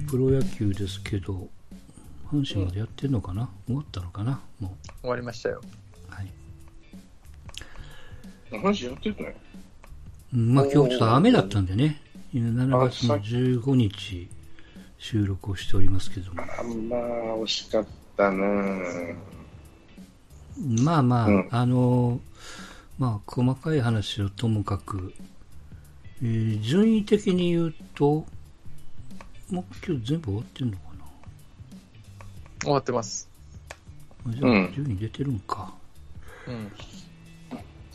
ね、プロ野球ですけど、阪神までやってんのかな、終わったのかな？も終わりましたよ。う。はい。阪神やってたまあ今日ちょっと雨だったんでね、7月の15日収録をしておりますけども。あんまあ、惜しかったなまあまあ、うんあの、まあ細かい話をともかく、えー順位的に言うと、もう今日全部終わってんのかな？終わってます。あじゃあうん順位出てるんか。うん。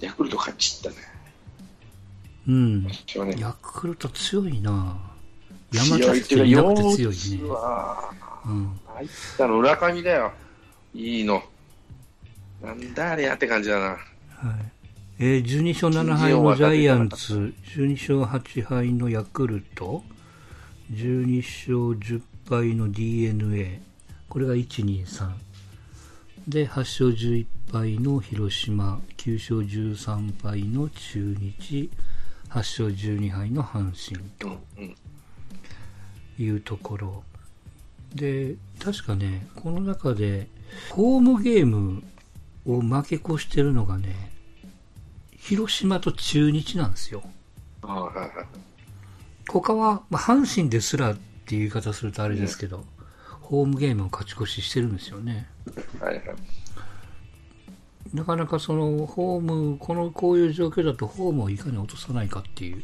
ヤクルト勝ちったね。うん。ヤクルト強いな山田っていなくてよ強いね。うん。入ったの浦上だよ。いいの。なんだあれやって感じだな。はい。えー、12勝7敗のジャイアンツ、12勝8敗のヤクルト、12勝10敗の DNA、これが1、2、3。で、8勝11敗の広島、9勝13敗の中日、8勝12敗の阪神と。いうところ。で、確かね、この中で、ホームゲームを負け越してるのがね、広島と中日なんですよ。ああはいはい。他は、まあ、阪神ですらっていう言い方するとあれですけど、ホームゲームを勝ち越ししてるんですよね。はいはい。なかなかその、ホーム、この、こういう状況だとホームをいかに落とさないかっていう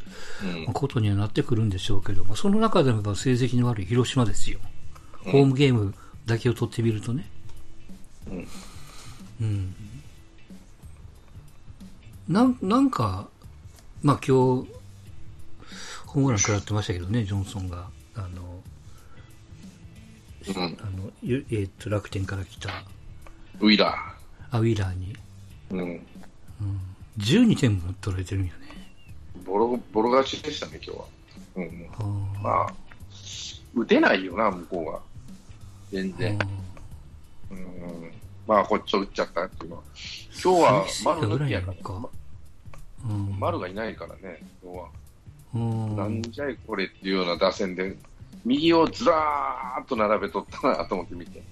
うん。ことにはなってくるんでしょうけど、まあ、その中でも成績の悪い広島ですよ。ホームゲームだけを取ってみるとね。うん。うん。なん、なんか、まあ今日、ホームラン食らってましたけどね、ジョンソンが。あの、うん。あの、ゆえーっと、楽天から来たウィラアウィラーに、ー。うん。12点も取られてるんよね。ボロ、ボロ勝ちでしたね、今日は。うん。あーまあ、打てないよな、向こうが。全然。あうん。まあ、こっちを打っちゃったっていうのは。今日はー丸か。うん。丸がいないからね、今日は。うんなんじゃいこれっていうような打線で、右をずらーっと並べとったなと思って見て。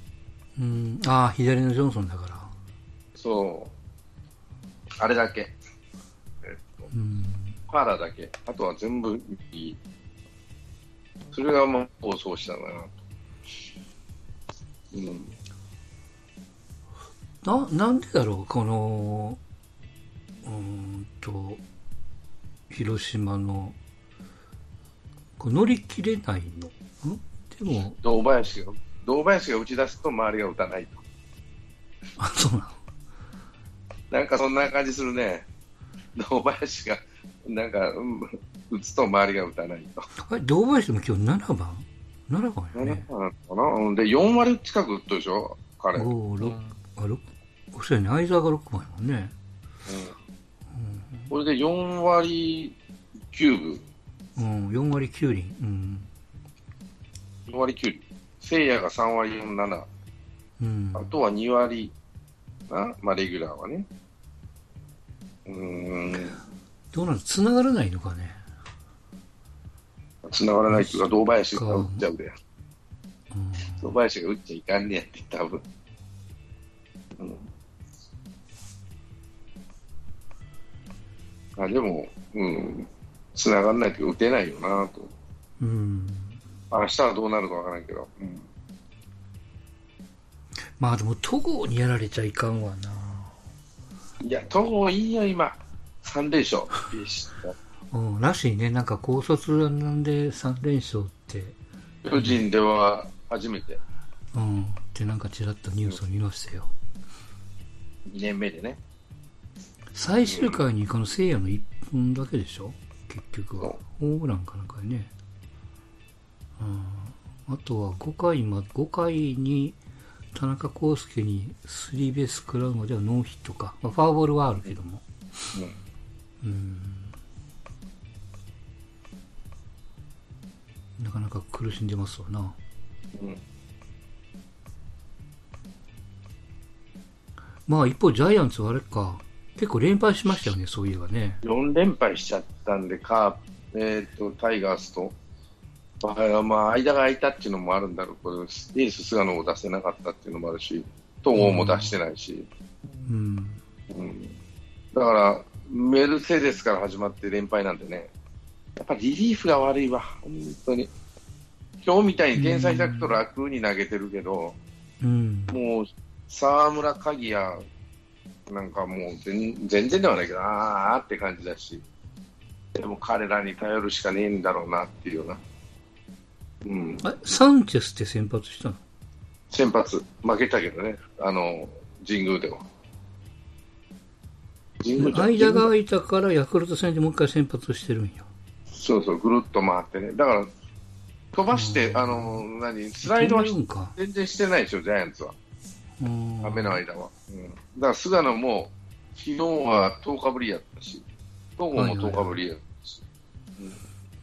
うん。ああ、左のジョンソンだから。そう。あれだけ。えっと、うん。パーラだけ。あとは全部右。それがもう構想したんだなと。うん。な、なんでだろう、この、うーんと、広島の、乗り切れないの？ん？でも、堂林が、堂林が打ち出すと周りが打たないと。あ、そうなの？なんかそんな感じするね。堂林が、なんか、うん、打つと周りが打たないと。あれ、堂林でも今日7番 ?7 番よね。7番かな？うんで、4割近く打ったでしょ？彼。うん。5、6、あ、6、そうやね、相沢が6番やもんね。これで4割9分、うん、4割9厘。うん。4割9厘。聖夜が3割47。うん。あとは2割な、まあ、レギュラーはね。うーん、どうなの繋がらないのかね。繋がらないっていうか、堂林が打っちゃうで。うん。堂林が打っちゃいかんねやって、多分。うん。あ、でも、うん、繋がらないと打てないよなと。うん。明日はどうなるかわからんけど。うん。まあでも、戸郷にやられちゃいかんわな。いや、戸郷いいよ、今。3連勝。うん、らしいね。なんか高卒なんで3連勝って、巨人では初めて。うん、ってなんかちらっとニュースを見ましたよ。2年目でね。最終回にこの聖夜の1本だけでしょ？結局は。ホームランかなんかでね。うん。あとは5回ま、5回に田中康介にスリーベース食らうまではノーヒットか。まあ、フォアボールはあるけども。うん。なかなか苦しんでますわな。うん。まあ一方ジャイアンツはあれか。結構連敗しましたよね、そういえばね。4連敗しちゃったんで、カープ、えっ、と、タイガースと、まあ、まあ、間が空いたっていうのもあるんだろうけど、エース菅野を出せなかったっていうのもあるし、東郷も出してないし、うん。うん、だから、メルセデスから始まって連敗なんでね、やっぱリリーフが悪いわ、本当に。今日みたいに天才100と楽に投げてるけど、うん。もう沢村鍵谷なんかもう全全然ではないけど、あーって感じだし、でも彼らに頼るしかねえんだろうなっていうような。うん、あサンチェスって先発したの？先発、負けたけどね、あの神宮では。間が空いたからヤクルト戦でもう一回先発してるんや。そうそう、ぐるっと回ってね、だから飛ばして、あの何スライドは。全然してないでしょ、ジャイアンツは。うん雨の間は。うん、だから菅野も昨日は10日ぶりやったし、東郷も10日ぶりやったし。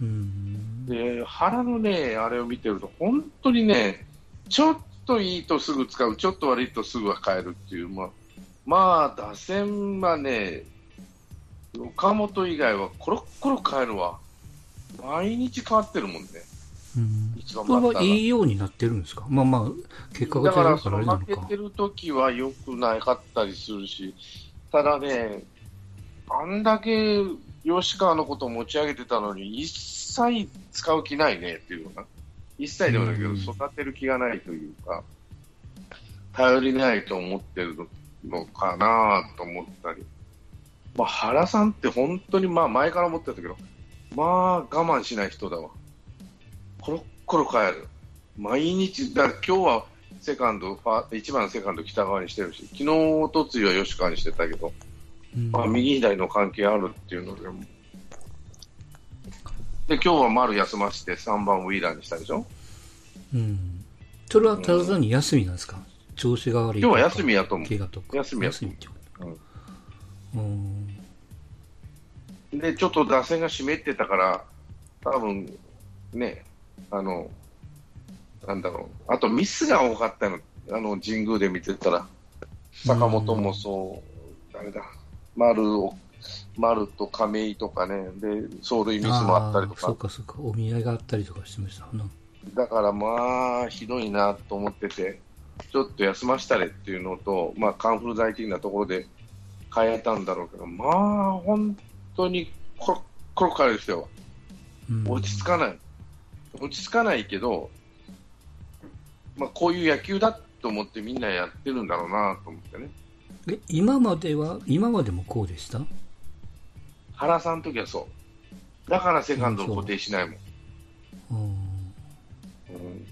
うん。で、原のね、あれを見てると、本当にね、ちょっといいとすぐ使う、ちょっと悪いとすぐは変えるっていう、まあ、まあ、打線はね、岡本以外はコロッコロ変えるわ。毎日変わってるもんね、うん一番バッターがはいいようになってるんですかまあまあ、結果が違うだからあれなのかの負けて。る時は良くなかったりするし、ただね、あんだけ吉川のことを持ち上げてたのに、一切使う気ないねっていうような、一切でもないけど、うん育てる気がないというか、頼りないと思ってるのかなと思ったり、まあ、原さんって本当にまあ前から思ってたけど、まあ我慢しない人だわ。コロッコロ変える。毎日、だから今日はセカンド、ファ1番セカンド北側にしてるし、昨日、おとついは吉川にしてたけど、うんまあ、右左の関係あるっていうので、で、今日は丸休ませて3番ウィーラーにしたでしょ？うん。それはただ単に休みなんですか？調子が悪い。今日は休みやと思う怪我とか。休みや休みってこと。うん。で、ちょっと打線が湿ってたから、多分ね、あの、なんだろう、あとミスが多かったの、あの神宮で見てたら、坂本もそう、誰だ、丸を、丸と亀井とかね、で、走塁ミスもあったりとかーそう、かそうか。お見合いがあったりとかしてましたな。だからまあ、ひどいなと思ってて、ちょっと休ましたれっていうのと、まあ、カンフル剤的なところで変えたんだろうけど、まあ、本当にコロッコロ変える人よ。うん落ち着かない。落ち着かないけど、まあ、こういう野球だと思ってみんなやってるんだろうなと思ってね。え、今までは、今までもこうでした？原さんの時はそう。だからセカンドを固定しないもん。うん。うん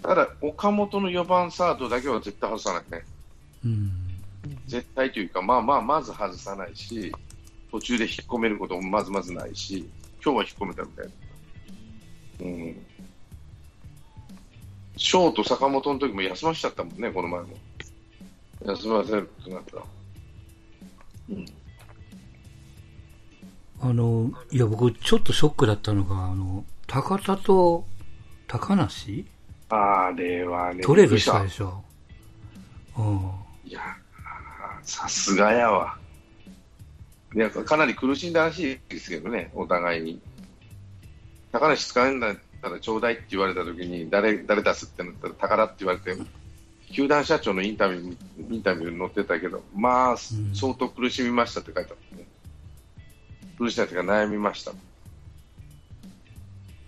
ただ、岡本の4番サードだけは絶対外さないね。うん。絶対というか、まあまあ、まず外さないし、途中で引っ込めることもまずまずないし、今日は引っ込めたみたいな。うん。ショート坂本の時も休ましちゃったもんね、この前も。休ませるってなったら。うん。あの、いや、僕、ちょっとショックだったのが、あの、高田と高梨？あれはね、取れるした人でしょ。うん。いや、さすがやわ。いや、かなり苦しんだらしいですけどね、お互いに。高梨使うんだったらちょうだいって言われたときに、誰、誰出すってなったら宝って言われて、球団社長のインタビュー、インタビューに載ってたけど、まあ、ん相当苦しみましたって書いてあったね。苦しんだというか悩みました。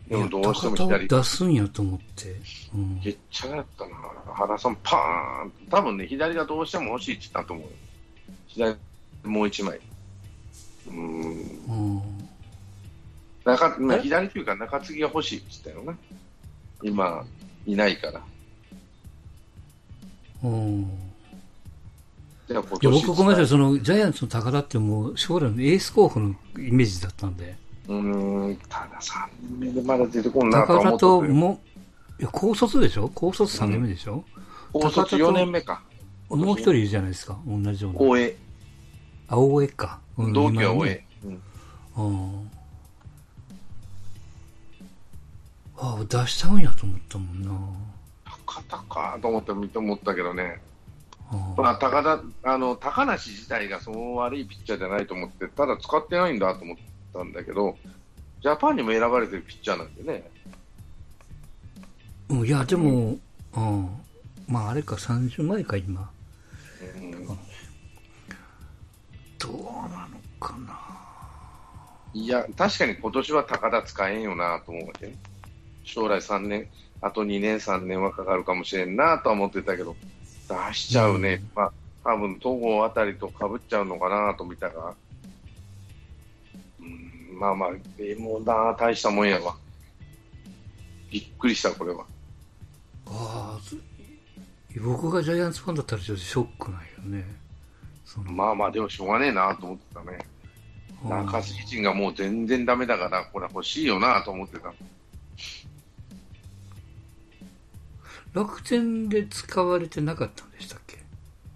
でもどうしても左出すんやと思って。うん。めっちゃやったな。原さん、パーン多分ね、左がどうしても欲しいって言ったと思うよ。左、もう一枚。うーん。うん。中、左というか中継ぎが欲しいって言ったよな。今、いないから。うん。じゃあ今いや、年僕、ごめんなさい、その、ジャイアンツの高田ってもう、将来のエース候補のイメージだったんで。うーん、ただ3年目でまだ出てこんなとは高田。とも、いや、高卒でしょ？高卒3年目でしょ、高卒4年目か。もう一人いるじゃないですか、同じような。大江。あ、大江か。うん同期は大。今江ね。うんうん。ああ、出したんやと思ったもんな。高田かと思って見て思ったけどね。ああまあ、高田、あの、高梨自体がそう悪いピッチャーじゃないと思って、ただ使ってないんだと思ったんだけど、ジャパンにも選ばれてるピッチャーなんでね。うん、いや、でも、うん。まあ、あれか、30枚か、今。うんどうなのかな。いや、確かに今年は高田使えんよなと思うわけね。将来3年、あと2年、3年はかかるかもしれんなとは思ってたけど、出しちゃうね。まあ、多分東郷あたりと被っちゃうのかなと見たが、うん、まあまあ、でもな、大したもんやわ。びっくりした、これは。ああ、ず僕がジャイアンツファンだったらちょっとショックなんよね。まあまあ、でもしょうがねえなと思ってたね。中継ぎ陣がもう全然ダメだから、これ欲しいよなと思ってた。楽天で使われてなかったんでしたっけ？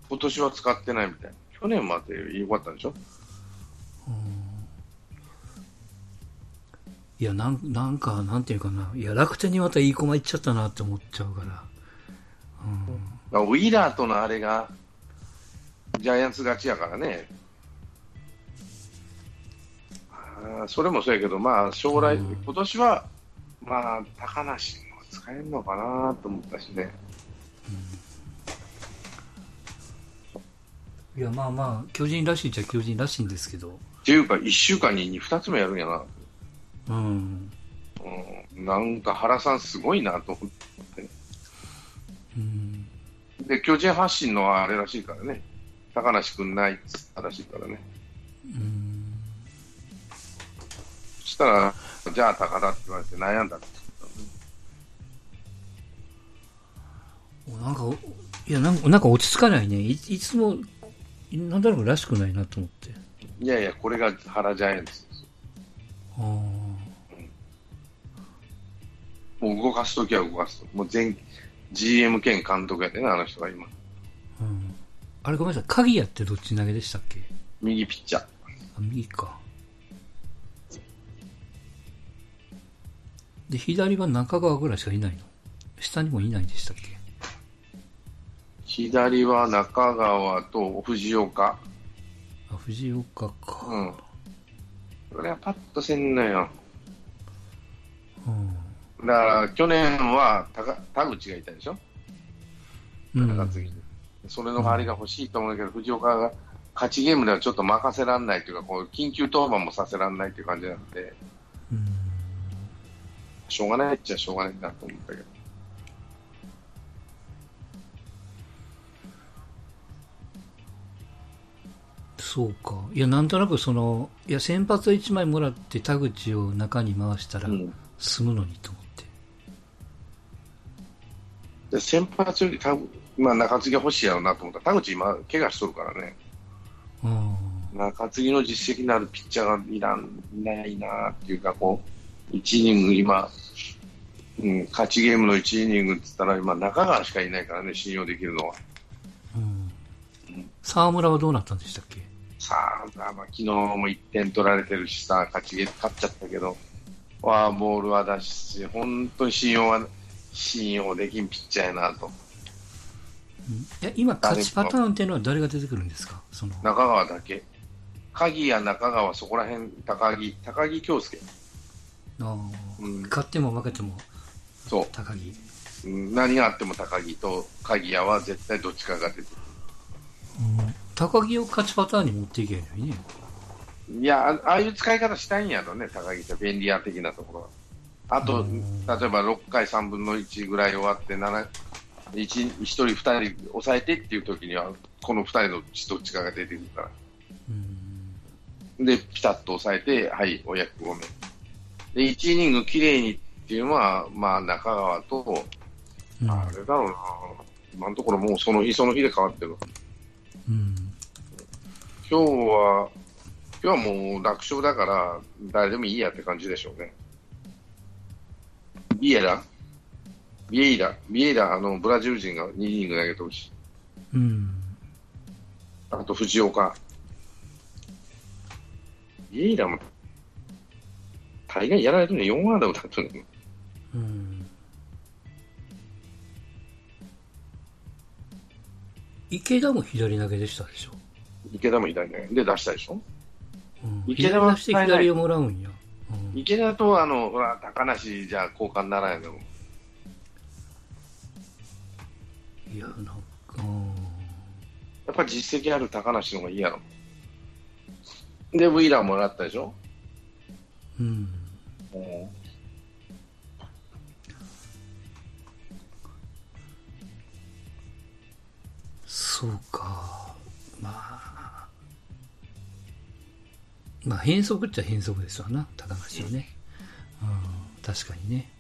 今年は使ってないみたいな。去年まで良かったんでしょ？いや、なんなんか、なんていうかな。いや、楽天にまたいい駒いっちゃったなって思っちゃうから。まあウィーラーとのあれが、ジャイアンツ勝ちやからね。あーそれもそうやけど、まあ、将来、うん今年は、まあ、高梨も使えるのかなと思ったしね。いや、まあまあ、巨人らしいっちゃ巨人らしいんですけど。っていうか、1週間に2つもやるんやな。うん。うん、なんか原さんすごいなと思って。うん。で、巨人発信のはあれらしいからね。高梨くんないっつったらしいからね。うん。そしたら、じゃあ高田って言われて悩んだってなんか、おいや、なんか、なんか落ち着かないね。いいつも、なんだろうらしくないなと思って。いやいや、これが原ジャイアンツです。ああ。もう動かすときは動かすと。もう全、GM 兼監督やでね、あの人が今。うん。あれごめんなさい。鍵谷ってどっち投げでしたっけ？右ピッチャー。あ、右か。で、左は中川ぐらいしかいないの下にもいないんでしたっけ？左は中川と藤岡。あ、藤岡か。うん。これはパッとせんのよ。うん。だから、去年は高田口がいたでしょ？うん。中継ぎに。それの代わりが欲しいと思うんだけど、藤岡が勝ちゲームではちょっと任せられないというか、こう緊急登板もさせられないという感じなんで、うん。しょうがないっちゃしょうがないなと思ったけど。そうか。いや、なんとなくその、いや、先発1枚もらって田口を中に回したらうん済むのにと思って。で先発より多分、まあ、中継ぎ欲しいやろうなと思ったら、田口今、怪我しとるからね、うん。中継ぎの実績のあるピッチャーがいらんいないなっていうか、こう、1イニング今、うん、勝ちゲームの1イニングって言ったら、今、中川しかいないからね、信用できるのは。うん。沢村はどうなったんでしたっけ？さあ、まあ、昨日も1点取られてるしさ、勝ち勝っちゃったけど、フォアボールは出しし、本当に信用は、信用できんピッチャーやなと。いや、今、勝ちパターンっていうのは誰が出てくるんですか？その、中川だけ。鍵や中川、そこら辺、高木、高木京介。あーうん勝っても負けてもそ高木。う。うん何があっても高木と鍵谷は絶対どっちかが出てうん高木を勝ちパターンに持っていけばいいね。る。いや、あああいう使い方したいんやろね、高木って便利屋的なところは。あと、うん例えば6回3分の1ぐらい終わって、7、1, 1人、2人抑えてっていう時には、この2人のどっちかが出てくるから。うん。で、ピタッと抑えて、はい、お役ごめん。で、1イニング綺麗にっていうのは、まあ、中川と、うん。あれだろうな、今のところもうその日その日で変わってる。うん。今日は、今日はもう楽勝だから、誰でもいいやって感じでしょうね。ビエラ？ビエイラ？ビエイラ、あの、ブラジル人が2イニング投げてほしい。うん。あと藤岡。ビエイラも、大概やられてるの4アンダー打ったのに。うん。池田も左投げでしたでしょ？池田も左投げで出したでしょ？うん、池田は左出して左をもらうんや。うん池田と、あの、ほら、高梨じゃ交換ならんやろ。いや、なんか、うんやっぱ実績ある高梨の方がいいやろ。で、ウィーラーもらったでしょ？うん。そうか。まあ変則っちゃ変則ですわな、高橋はね。うん、確かにね。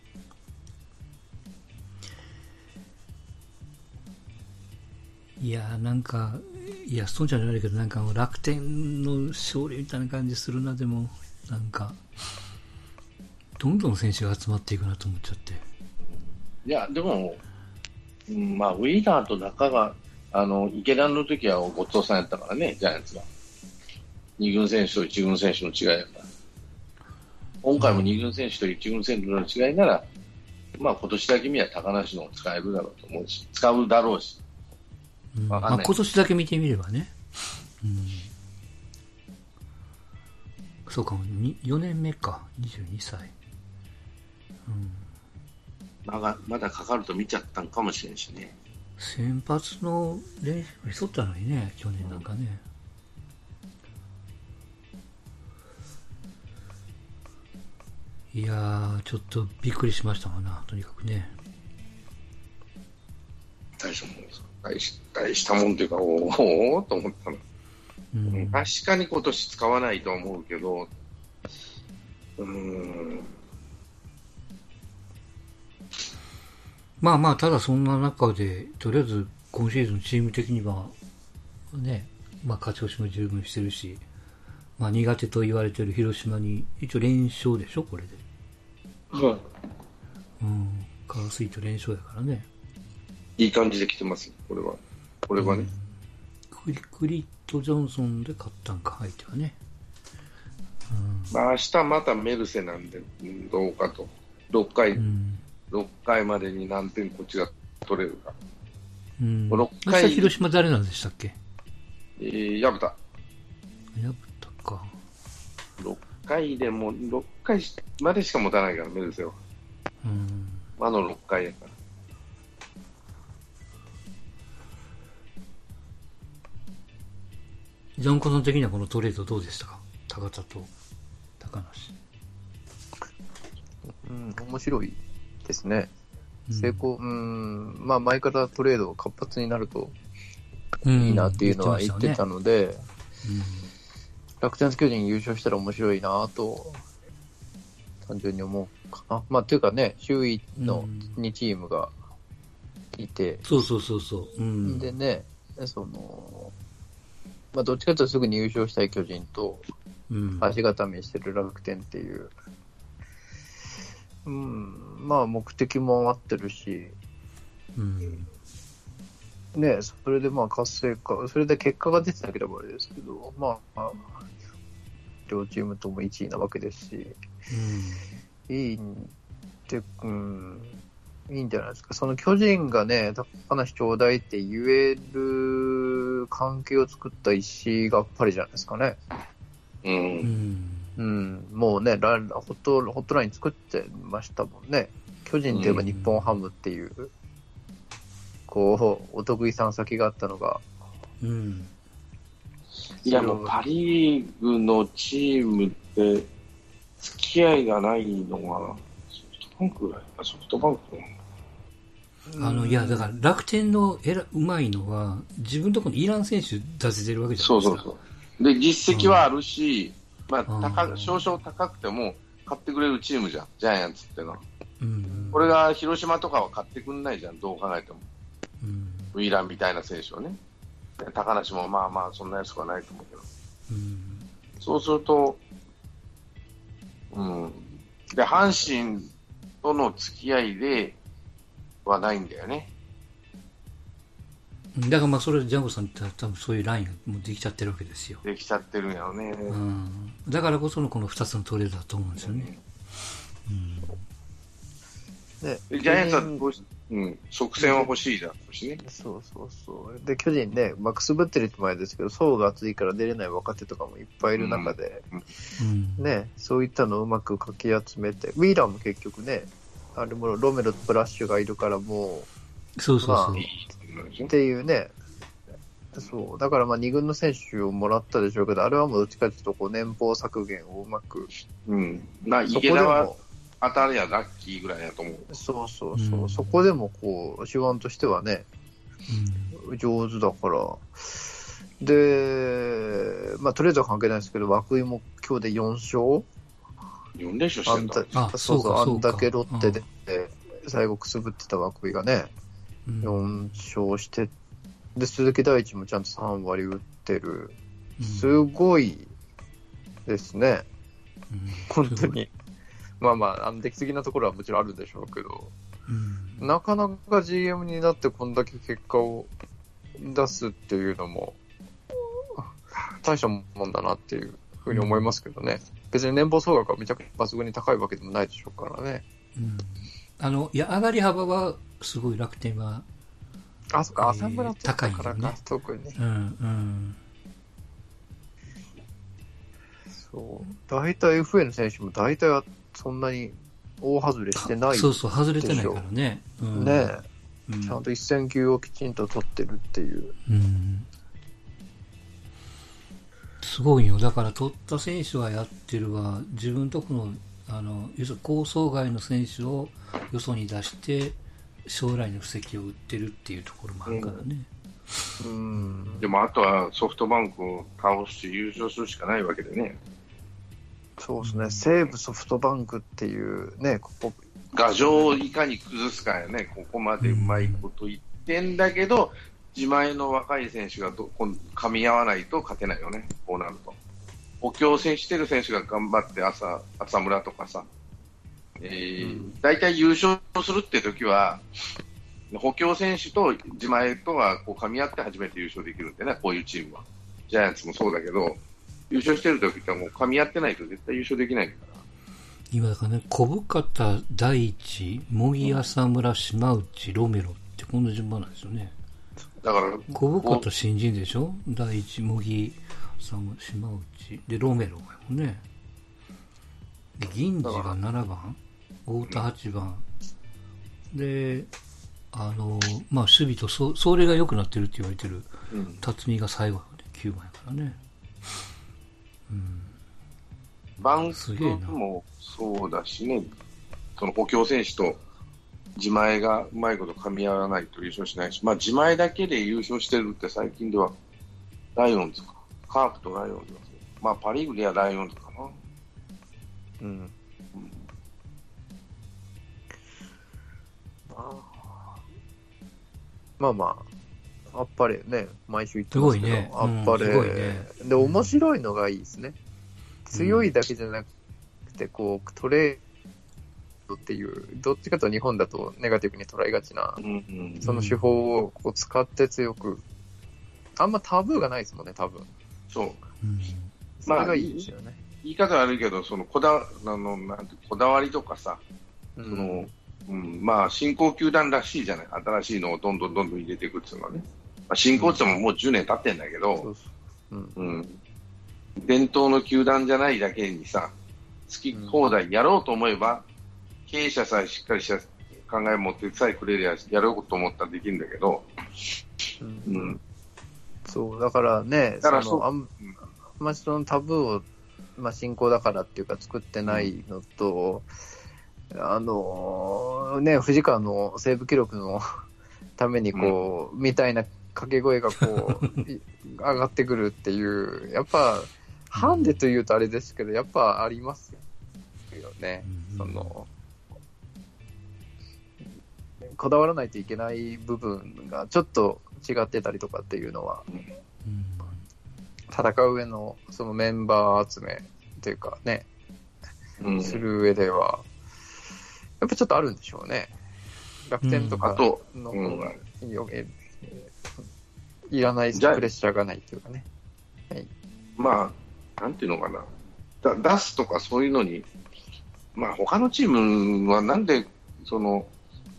いやなんか、いや、そうじゃないけど、なんか楽天の勝利みたいな感じするな、でも、なんか、どんどん選手が集まっていくなと思っちゃって。いや、でも、まあ、ウィーラーと中が、あの、池田の時はごちそうさんやったからね、ジャイアンツは。2軍選手と1軍選手の違いだから。今回も2軍選手と1軍選手の違いなら、まあ、今年だけ見は高梨の使えるだろうと思うし使うだろうし、うん。まあ、今年だけ見てみればね、うん、そうか4年目か。22歳、うん。まだまだかかると見ちゃったんかもしれんしね。先発の練習に沿ったのにね去年なんかね、うんいやー、ちょっとびっくりしましたわな、とにかくね。大したもんです。大し大したもんというか、おーおーと思ったの。うん。確かに今年使わないと思うけど、うーん、まあまあ、ただそんな中で、とりあえず今シーズンチーム的には、ね、まあ勝ち星も十分してるし、まあ苦手と言われてる広島に、一応連勝でしょ、これで。うん。カースイート連勝やからね。いい感じで来てます、これは。これはね。クリクリット・ジョンソンで勝ったんか、相手はね。まあ明日またメルセなんで、うんどうかと。6回、うん。6回までに何点こっちが取れるか。うん。六明回日広島誰なんでしたっけ？えー、矢蓋。やったか。6回でも、6回までしか持たないから、メルセは。うん。あの6回やから。ジャンコさん的にはこのトレードどうでしたか？高田と高梨。うん、面白いですね。うん成功、うん、まあ前からトレードが活発になるとうんいいなっていうのは言ってたの。ので、うん楽天巨人優勝したら面白いなと、単純に思うかな。まあ、というかね、周囲の2チームがいて、そうそうそうそう。うん。でね、その、まあ、どっちかというとすぐに優勝したい巨人と、うん。足固めしてる楽天っていう、うん、まあ目的も合ってるし、うん。ね、それでまあ活性化、それで結果が出てなければあれですけど、まあ、両チームとも1位なわけですし、いいんで、うん、いいんじゃないですか。その巨人がね、高梨ちょうだいって言える関係を作った石がっぱりじゃないですかね。う。うんん。うん、もうね、ラホット、ホットライン作ってましたもんね。巨人といえば日本ハムっていう、こう、お得意さん先があったのが、うん。いや、もうパ・リーグのチームって、付き合いがないのが、ソフトバンクぐらいあソフトバンクあの、いや、だから楽天のえらうまいのは、自分のところにイラン選手出せてるわけじゃなそいうですか。そうそう。で、実績はあるし、まあ、うん高少々高くても、買ってくれるチームじゃん、ジャイアンツってのは。うん。これが広島とかは買ってくんないじゃん、どう考えても。うん。ウィーランみたいな選手をね。で高梨もまあまあ、そんな安くはないと思うけど。うん。そうすると、うん。で、阪神との付き合いではないんだよね。だからまあそれジャンゴさんって多分そういうラインがもうできちゃってるわけですよ。できちゃってるんやろね。うん。だからこそのこの2つのトレードだと思うんですよね。ね、でジャイアンツはどうし、うん、即戦は欲しいだろうしね。そうそうそう。で、巨人ね、まあ、くすぶってるって前ですけど、層が厚いから出れない若手とかもいっぱいいる中で、うん。ね、そういったのをうまくかき集めて、ウィーラーも結局ね、あれもロメロとブラッシュがいるからもそうそうそう。まっていうね、そう、だからまあ2軍の選手をもらったでしょうけど、あれはもうどっちかというとこう年俸削減をうまく、うん。な、そこ池田は当たりやラッキーぐらいやと思う。そうそうそう、うん。そこでもこう、手腕としてはね、上手だから、で、まあとりあえずは関係ないですけど、涌井も今日で4勝。4連勝あんしてただ。あそうかあんだけロッテで、最後くすぶってた涌井がね、うん。4勝して、で、鈴木大地もちゃんと3割打ってる。うん。すごいですね、うん。本当に。まあまあ、あの出来すぎなところはもちろんあるんでしょうけど、うんなかなか GM になってこんだけ結果を出すっていうのも、大したもんだなっていうふうに思いますけどね。別に年俸総額はめちゃくちゃ抜群に高いわけでもないでしょうからね。うんあのいや上がり幅はすごい楽天は、あ、そっか、浅村とか高いからか、よね特にね。うんうんそう。大体 FA の選手も大体はそんなに大外れしてない。そうそう外れてないからね、うん、ねえ、うんちゃんと一戦級をきちんと取ってるっていう。うんすごいよ。だから取った選手はやってるわ。自分とこの、あの、要するに構想外の選手をよそに出して、将来の布石を打ってるっていうところもあるからね。うん。でもあとはソフトバンクを倒して優勝するしかないわけでね。そうですね。西武ソフトバンクっていうね、ここ、牙城をいかに崩すかやね。ここまでうまいこと言ってんだけど、自前の若い選手がど噛み合わないと勝てないよね。こうなると。補強戦してる選手が頑張って朝、浅村とかさ、えーうん大体優勝するって時は、補強選手と自前とがこう噛み合って初めて優勝できるんでね、こういうチームは。ジャイアンツもそうだけど、優勝してる時ってもう噛み合ってないと絶対優勝できないから。今だからね、小深田、大地、茂木、浅村、島内、ロメロってこんな順番なんですよね。だから、小深田新人でしょ？大地、茂木、浅村、島内。で、ロメロやもんね。で、銀次が7番、太田8番。で、あの、まあ、守備とそ、それが良くなってるって言われてる、うん辰巳が最後まで9番やからね。うん。バンクすげえなもそうだしね、その補強選手と自前がうまいこと噛み合わないと優勝しないし、まあ、自前だけで優勝してるって最近ではライオンズか、カープとライオンズはそうまあ、パ・リーグではライオンズかな。うん。まあまあ、あっぱれね、毎週言ってますけど、ね。あっぱれ、うんね。で、面白いのがいいですね。強いだけじゃなくて、こう、トレードっていう、どっちかと日本だとネガティブに捉えがちな、うん。うんその手法をこう使って強く、あんまタブーがないですもんね、多分。そう。うん。それがいいですよね。言い方悪いけど、そのこだあのなんてこだわりとかさ、うそのうん、まあ、新興球団らしいじゃない、新しいのをどんどんどんどん入れていくっていうのはね、まあ、新興って言ってももう10年経ってんだけど、そうん。うん、伝統の球団じゃないだけにさ、好き放題やろうと思えば、経営者さえしっかりした考えを持ってさえくれりゃやろうと思ったらできるんだけど、うん。うん、そう、だからね、だからそのあんまりそのタブーを、まあ、進行だからっていうか作ってないのと、あのね、藤川のセーブ記録のためにこう、みたいな掛け声がこう、い上がってくるっていう、やっぱ、ハンデというとあれですけど、やっぱありますよね。うんその、こだわらないといけない部分がちょっと違ってたりとかっていうのは、うん戦う上のそのメンバー集めというかね、うん、する上では、やっぱちょっとあるんでしょうね。楽天とかの方がよ、えいらないプレッシャーがないというかね。まあ、なんていうのかな、だ出すとかそういうのに、まあ他のチームはなんで、その、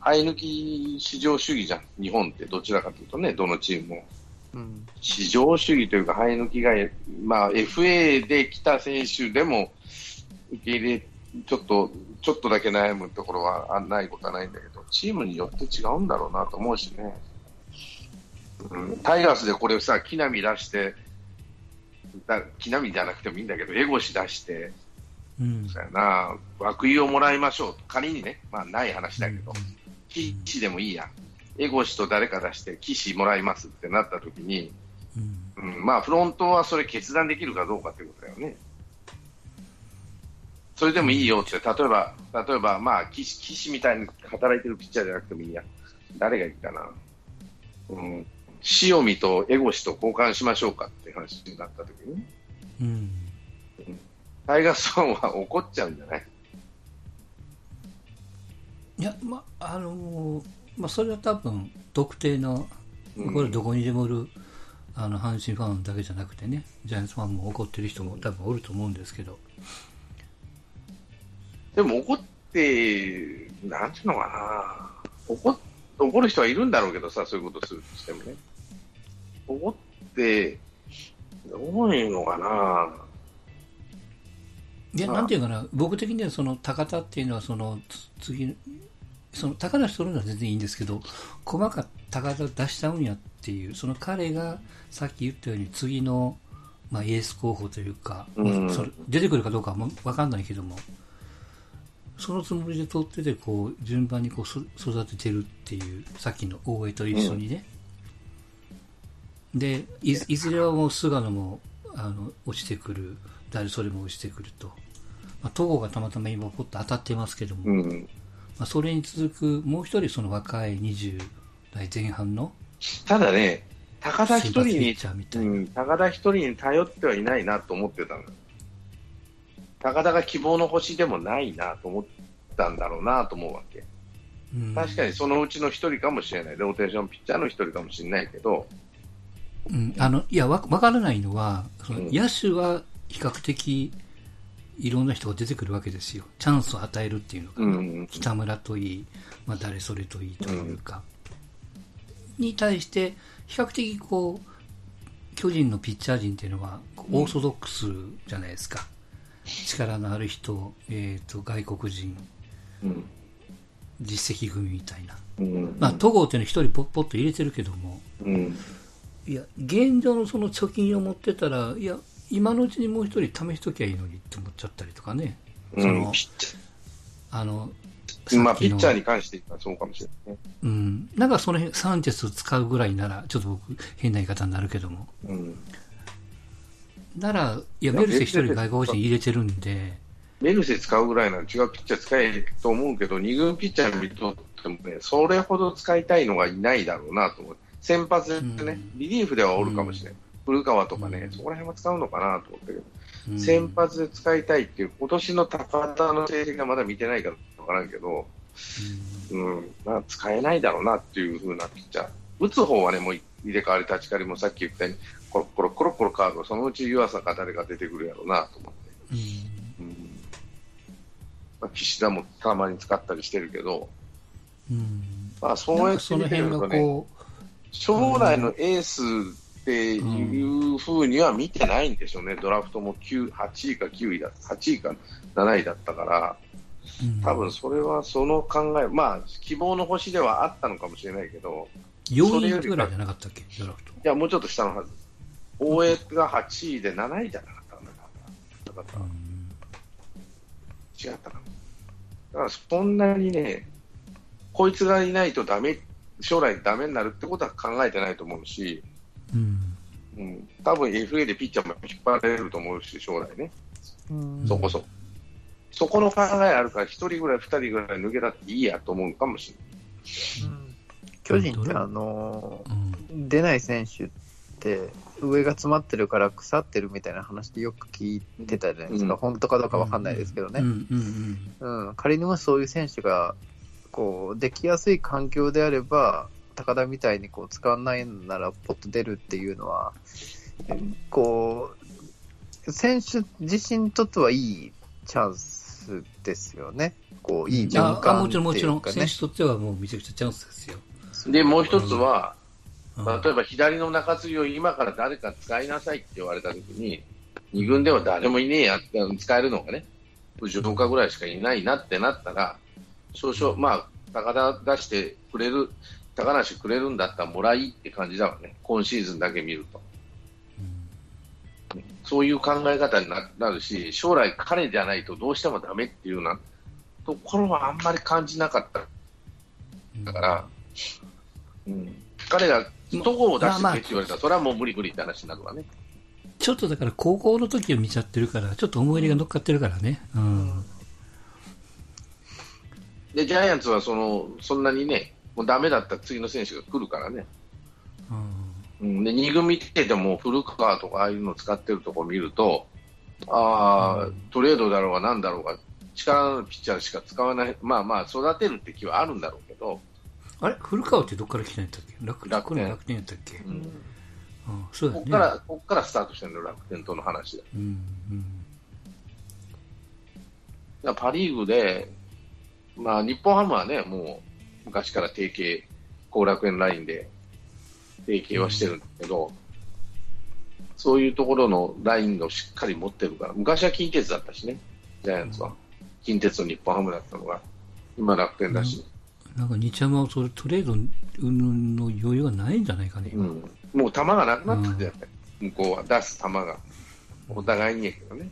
生え抜き市場主義じゃん、日本ってどちらかというとね、どのチームも。うん。市場主義というか、生え抜きが、まあ FA で来た選手でも受け入れ、ちょっと、ちょっとだけ悩むところはあないことはないんだけど、チームによって違うんだろうなと思うしね。うん、タイガースでこれさ、木浪出して、だ木浪じゃなくてもいいんだけど、江越出して、うんそうやな、涌井をもらいましょうと、仮にね、まあない話だけど、岸でもいいや、江越と誰か出して、岸もらいますってなった時に、うんうん、まあフロントはそれ決断できるかどうかってことだよね。それでもいいよって、例えば、例えば、まあ、岸岸みたいに働いてるピッチャーじゃなくてもいいや。誰がいいかな。うん。塩見と江越と交換しましょうかって話になった時に、うん。タイガースファンは怒っちゃうんじゃない？いや、まあのーまあ、それは多分特定の、うん。これどこにでもおるあの阪神ファンだけじゃなくてね、ジャイアンツファンも怒ってる人も多分おると思うんですけど、でも怒って、なんていうのかな。怒怒る人はいるんだろうけどさ、そういうことするとしてもね。怒って、どういうのかな。いや、まあなんていうかな、僕的にはその高田っていうのは、そのつ次、その高田取るのは全然いいんですけど、細かく高田を出しちゃうんやっていう、その彼がさっき言ったように、次の、まあ、エース候補というか、うんまあそれ出てくるかどうかは分かんないけども、そのつもりで取ってて、こう、順番にこうそ育ててるっていう、さっきの大江と一緒にね。でい、いずれはもう菅野も、あの、落ちてくる、誰それも落ちてくると。まあ、戸郷がたまたま今ポッと当たってますけども、うん。まあ、それに続くもう一人その若い20代前半のただね、高田一人に。うん、高田一人に頼ってはいないなと思ってたの。高田が希望の星でもないなと思ったんだろうなと思うわけ。うん確かにそのうちの一人かもしれない。ローテーションピッチャーの一人かもしれないけど、うん、あのいやわわからないのはそのうん。野手は比較的いろんな人が出てくるわけですよ。チャンスを与えるっていうのかな、うん北村といい、まあ、誰それといいというか、に対して比較的こう巨人のピッチャー陣っていうのはオーソドックスじゃないですか、力のある人、えー、と外国人。うん。実績組みたいな、うん。まあ、戸郷っていうの一人ポッポッと入れてるけども。うん。いや現状のその貯金を持ってたらいや今のうちにもう一人試しときゃいいのにって思っちゃったりとかね、そのピッチあのピッチャーに関して言ったらそうかもしれないね。うん、なんかその辺サンチェスを使うぐらいならちょっと僕変な言い方になるけどもうん。ならいやメルセ一人外国人入れてるんでメルセ使うぐらいなら違うピッチャー使えると思うけど、二軍ピッチャー見とってもね、それほど使いたいのがいないだろうなと思う。先発でね、うん。リリーフではおるかもしれない。古川とかね、うん。そこら辺は使うのかなと思ったけど、うん先発で使いたいっていう、今年の高田の成績がまだ見てないからわからんけど、うん、まあ、使えないだろうなっていう風なピッチャー。打つ方はね、もう入れ替わり立ち替わりもさっき言ったように、コロコロコロコロカード、そのうち湯浅か誰か出てくるやろうなと思って。うん。うん。まあ、岸田もたまに使ったりしてるけど、うん。まあ、そうやって見その辺てるとね、がこ将来のエースっていうふうには見てないんでしょうね、ドラフトも9 8位か9位だ、8位か7位だったから、う、うん、多分それはその考え、まあ、希望の星ではあったのかもしれないけど、4位ぐらいじゃなかったっけ？ドラフト。いや、もうちょっと下のはず、大江が8位で7位じゃなかったかな、だから。うん。違ったかな。だからそんなにね、こいつがいないとダメ、将来ダメになるってことは考えてないと思うし、うん。うん、多分 FA でピッチャーも引っ張られると思うし、将来ね、うん。そこそこ。そこの考えあるから、1人ぐらい、2人ぐらい抜けたっていいやと思うかもしれない。巨人ってあのうん。出ない選手って上が詰まってるから腐ってるみたいな話でよく聞いてたじゃないですか、うん。本当かどうかわかんないですけどね、うん。うん。うん。うん。仮にもそういう選手がこうできやすい環境であれば高田みたいにこう使わないならポッと出るっていうのはこう選手自身にとってはいいチャンスですよね。こういい循環ってもちろんもちろんいうかね選手にとってはもうめちゃくちゃチャンスですよ、で、もう一つは、うん。例えば左の中継ぎを今から誰か使いなさいって言われたときに、2軍では誰もいねえや使えるのがね、藤岡ぐらいしかいないなってなったら、少々、まあ、高田出してくれる高梨くれるんだったらもらいって感じだわね、今シーズンだけ見ると。そういう考え方になるし、将来彼じゃないとどうしてもダメっていうようなところはあんまり感じなかった。だから、うん、彼がどこを出してって言われたら、それはもう無理無理って話になるわね。ちょっとだから高校の時を見ちゃってるから、ちょっと思い入れが乗っかってるからね。うん。で、ジャイアンツはその、そんなにね、もうダメだった次の選手が来るからね。うん、で2軍見てても古川とかああいうの使ってるところ見ると、ああ、トレードだろうがなんだろうが、力のあるピッチャーしか使わない、まあまあ、育てるって気はあるんだろうけど、あれ？古川ってどっから来たんやったっけ？楽楽天。楽天やったっけ、うん、そうだね、ここから、ここからスタートしてるの、楽天との話で。うんうん、パ・リーグで、まあ、日本ハムはね、もう昔から提携、後楽園ラインで提携はしてるんだけど、うん、そういうところのラインをしっかり持ってるから、昔は近鉄だったしね、ジャイアンツは。近鉄と日本ハムだったのが、今楽天だし。なんか日山はそれトレードの余裕がないんじゃないかね、うん、もう球がなくなったんだよね、うん、向こうは出す球が。お互いにやけどね。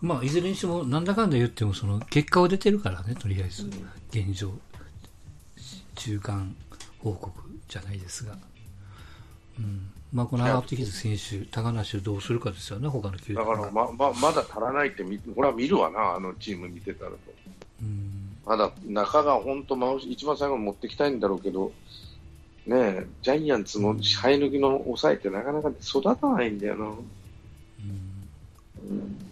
まあ、いずれにしても、なんだかんだ言っても、その、結果は出てるからね、とりあえず、現状、中間報告じゃないですが。うん。まあ、この上がってきた選手、高梨をどうするかですよね、他の球団だからま、ままだ足らないってみ、これは見るわな、あのチーム見てたらと。うんまだ中が本当、一番最後に持っていきたいんだろうけど、ねジャイアンツの生え抜きの抑えってなかなか育たないんだよな。うんうん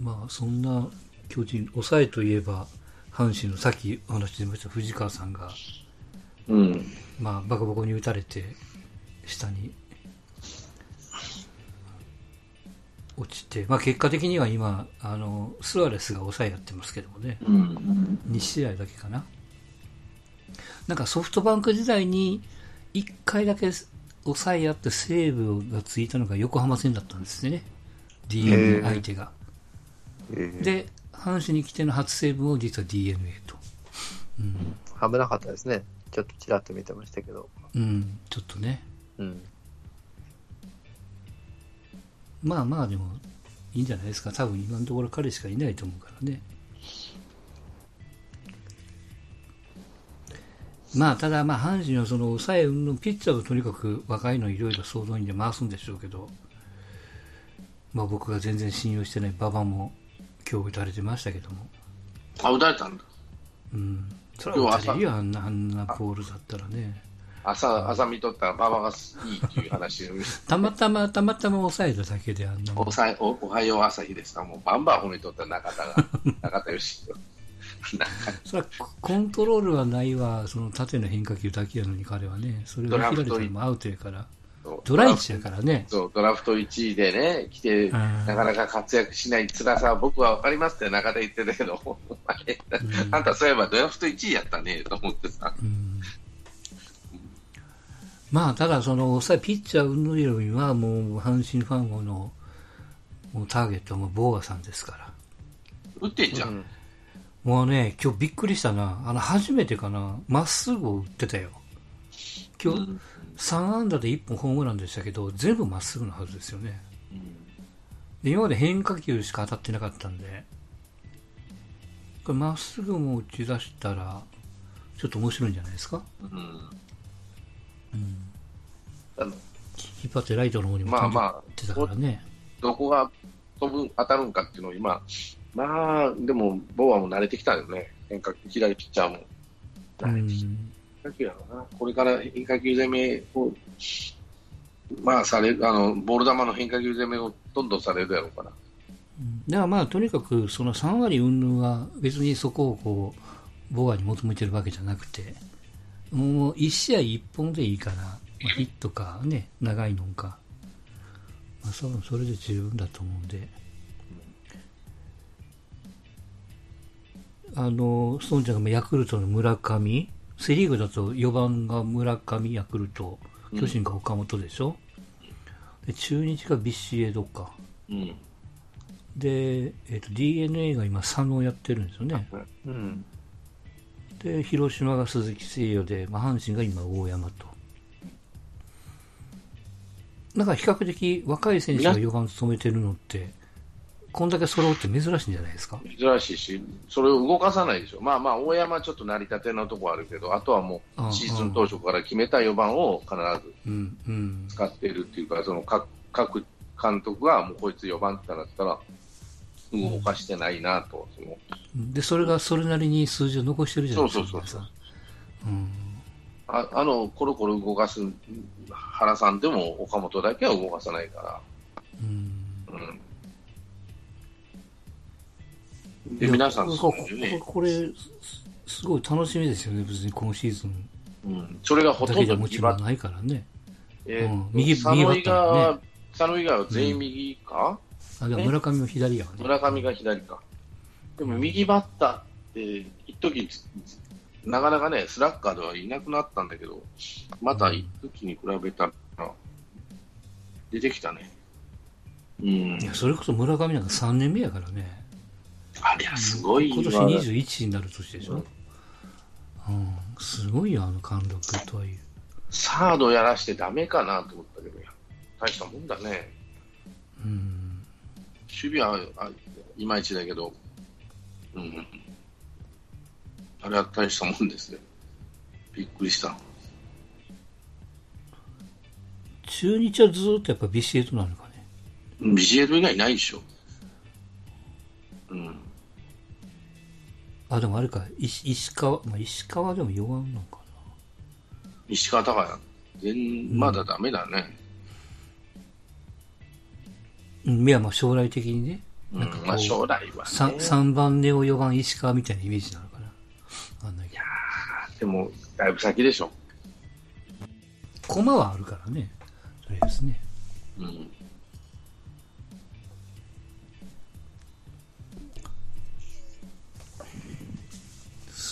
まあ、そんな巨人、抑えといえば、阪神のさっきお話ししました藤川さんが、うん、まあ、バカバカに打たれて、下に落ちて、まあ、結果的には今、あのスアレスが抑えやってますけどもね、うん、2試合だけかな。なんかソフトバンク時代に1回だけ抑えやってセーブがついたのが横浜戦だったんですね、d n 相手が。で、阪神に来ての初セーブも実は d n a と。うん、危なかったですね。ちょっとちらっと見てましたけど。うん、ちょっとね。うん。まあまあでも、いいんじゃないですか。多分今のところ彼しかいないと思うからね。まあ、ただ、まあ、阪神はその抑えのピッチャーがとにかく若いのいろいろ総動員で回すんでしょうけど、まあ、僕が全然信用してない馬場も今日打たれてましたけども。あ、打たれたんだ。うん。それは打たれるよ、あんな、あんなボールだったらね。朝、朝見とったら馬場がいいっていう話 たまたま、たまたま抑えただけであんなおさお。おはよう朝日ですか。もうバンバン褒めとった中田が。中田よし。それはコントロールはないわ、その縦の変化球だけやのに彼はね、それを切られたらもアウトやから。ドラ1やからね。そう、ドラフト1位でね、来て、なかなか活躍しない辛さは僕は分かりますって中で言ってたけど、うん、あんたそういえばドラフト1位やったね、と思ってさ。うん、まあ、ただ、その、さピッチャーのよりは、もう、阪神ファンの、もうターゲットはもう、ボーガさんですから。打ってんじゃん。うん、もうね、今日びっくりしたな。あの、初めてかな、まっすぐを打ってたよ。今日、3安打で1本ホームランでしたけど、全部まっすぐのはずですよね。で今まで変化球しか当たってなかったんで、これまっすぐも打ち出したら、ちょっと面白いんじゃないですか？うん。うん。引っ張ってライトの方にも飛んでってたからね。まあまあ、どこが飛ぶ、当たるんかっていうのを今、まあ、でも、ボーアも慣れてきたよね。変化球、左ピッチャーも。慣れてきた。化球やろな、これから変化球攻めを、まあ、されあのボール球の変化球攻めをどんどんされるやろうから。だからまあ、とにかくその3割云々は別にそこをこう、ボーアに求めてるわけじゃなくて、もう1試合1本でいいから、まあ、ヒットかね、長いのか、まあ、多分それで十分だと思うんで。あの、ストンちゃんがヤクルトの村上、セ・リーグだと4番が村上、ヤクルト、巨人が岡本でしょ、で中日がビシエドか。うん。で、えっと DNA が今佐野をやってるんですよね。うん。で、広島が鈴木誠也で、まあ、阪神が今大山と。だから比較的若い選手が4番務めてるのって、こんだけ揃うって珍しいんじゃないですか？珍しいし、それを動かさないでしょ。まあまあ、大山ちょっと成り立てのとこあるけど、あとはもうんうんう、シーズン当初から決めた4番を必ずうん、うん。使ってるっていうか、その各各監督がもうこいつ4番ってなったら、動かしてないなと、そので、それがそれなりに数字を残してるじゃないですか。そうそうそうそう皆さんうん。ああの、コロコロ動かす原さんでも岡本だけは動かさないかうん。ら。うん。で、皆さん、こそうこいうね、これ、すすごい楽しみですよね、別に今シーズンうん、それがほだとんどもちろんないからね。えーうん右佐野以右バッター外ね佐野以外は全員右か、あ、でも村上も左やわね。村上が左か。でも右バッターって、一時なかなかね、スラッガーではいなくなったんだけど、また一時に比べたら、出てきたね。うんい。や、それこそ村上なんか3年目やからね。ありゃ、すごい今年わ21になる年でしょ？うん。すごいよ、あの貫禄とはいう。サードやらしてダメかなと思ったけど、大したもんだね。うん。守備はあいまいちだけど、うん。あれは大したもんですね。びっくりした。中日はずーっとやっぱビシエドなのかね。ビジエド以外ないでしょ。うん。あ、でもあれか、石石川、まあ、石川でも4番なのか石川隆也。全まだダメだね。な。うん、いや、まあ将来的にね。うんなんかこうまあ将来はね。3, 3番ネオ4番石川みたいなイメージなのかな。あんないけど。でも、だいぶ先でしょ。駒はあるからね。とりあえずね。うん。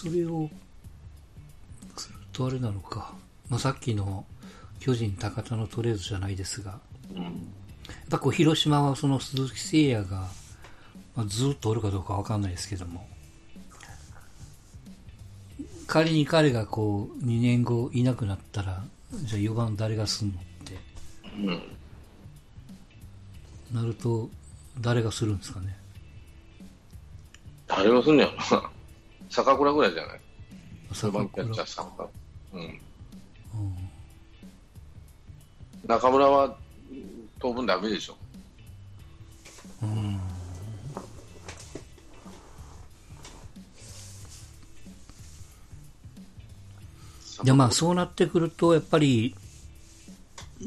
それを、するとあれなのか。まあ、さっきの巨人高田のトレードじゃないですが、うん。やっぱこう広島はその鈴木誠也が、まあ、ずっとおるかどうかわかんないですけども、仮に彼がこう2年後いなくなったら、じゃあ4番誰がすんのってうん。なると、誰がするんですかね。誰がすんねやろな。坂倉ぐらいじゃない？坂4番キャッ倉チャーん。うん中村は当分ダメでしょ。うんいやまあそうなってくると、やっぱり、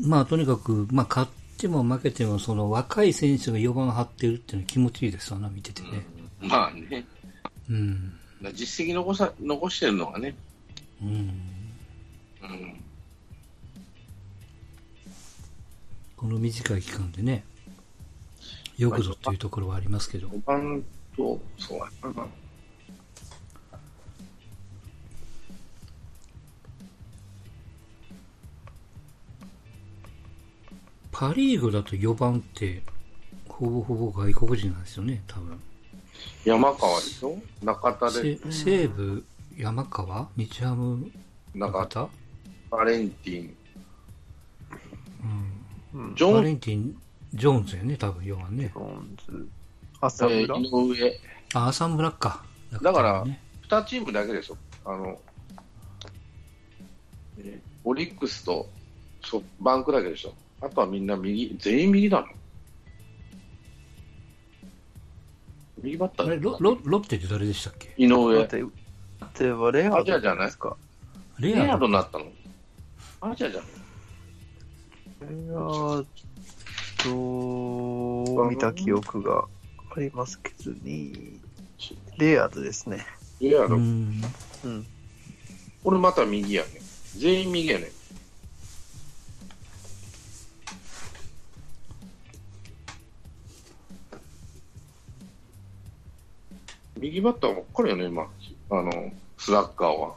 まあとにかく、まあ勝っても負けても、その若い選手が4番張ってるっていうのは気持ちいいですわな、見ててね。まあね。うん。実績残さ残してるのがね。うん。うん。この短い期間でね、よくぞっていうところはありますけど。5番と、そうやな。パリーグだと4番って、ほぼほぼ外国人なんですよね、多分。山川でしょ？中田で、せ西武、山川？日ハム、中田、バレンティン、うん。ジョン、バレンティン・ジョーンズやね、多分4番ね。ジョーンズ、え浅村、ー井上、あ、浅村か。だからね、2チームだけでしょ。あの、えーオリックスとソバンクだけでしょ。あとはみんな右、全員右なの？右バッタあれーロロロッテって誰でしたっけ？井上。だって、はレアアジアじゃないですか。レレアアドードになったのアジアじゃん。レアと、見た記憶が？ありますけどに、レアードですね。レアード。うん。うん。俺また右やね。全員右やね。右バッターばっかりやね、今。あの、スラッガーは。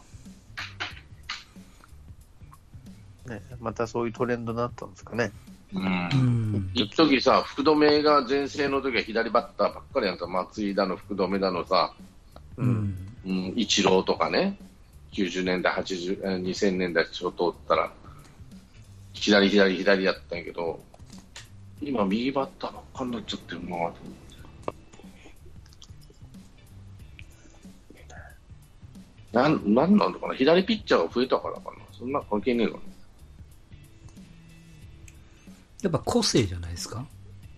ね、またそういうトレンドになったんですかね。うん。一時さ、福留が前世の時は左バッターばっかりやんか、松井だの、福留だのさ、うん。うん、イチローとかね、90年代、80、2000年代ちょっと通ったら、左、左、左やったんやけど、今、右バッターばっかになっちゃってるなと思って。なん、なんなのかな？左ピッチャーが増えたからかな？そんな関係ねえかなやっぱ個性じゃないですか、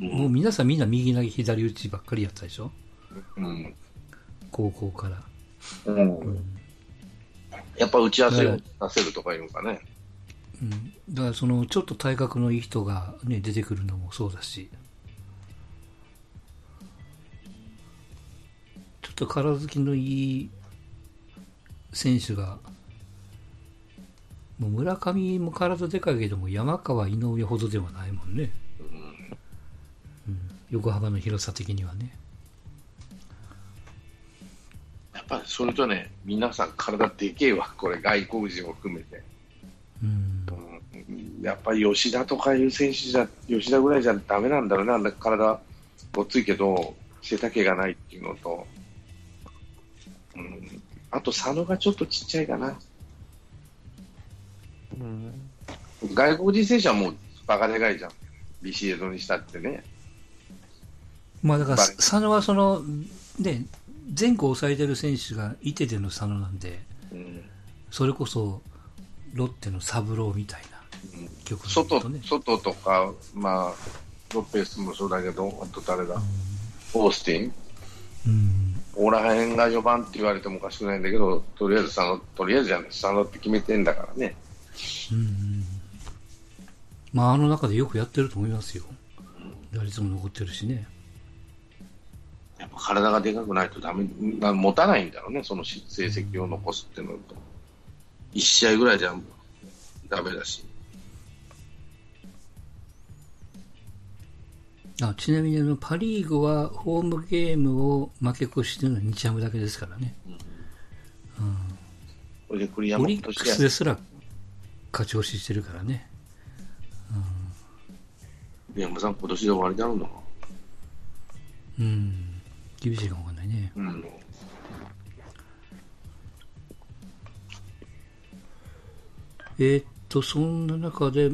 うん、もう皆さんみんな右投げ左打ちばっかりやったでしょ？うん。高校から。うん。うん、やっぱ打ち合わせをさせるとかいうのかね。うん。だからその、ちょっと体格のいい人がね、出てくるのもそうだし。ちょっと体つきのいい選手がもう村上も体でかいけども山川、井上ほどではないもんね、うん、横幅の広さ的にはね。やっぱりそれとね皆さん体でけえわこれ外国人も含めて、うん、やっぱり吉田とかいう選手じゃ吉田ぐらいじゃだめなんだろうな体ごっついけど背丈がないっていうのと、うん、あと佐野がちょっとちっちゃいかな。うん、外国人選手はもうバカでかいじゃん、ビシエドにしたってね。まあだから、佐野はその、ね、全校抑えてる選手がいてでの佐野なんで、うん、それこそロッテの三郎みたいな曲、ね、外外とか、まあ、ロペスもそうだけど、あと誰だ、うん、オースティン、うん、ここら辺が4番って言われてもおかしくないんだけど、とりあえず佐野、とりあえずじゃない、佐野って決めてんだからね。うん。まあ、あの中でよくやってると思いますよ。打率も残ってるしね。やっぱ体がでかくないとダメ、持たないんだろうね、その成績を残すっていうのと。1試合ぐらいじゃダメだし。あちなみにあのパ・リーグはホームゲームを負け越してるのは日ハムだけですからね。うん、うん、オリックスですら勝ち押ししてるからね。うん。山さん、今年で終わりだろうな。うん。厳しいかもわかんないね。うん。えー、っと、そんな中で、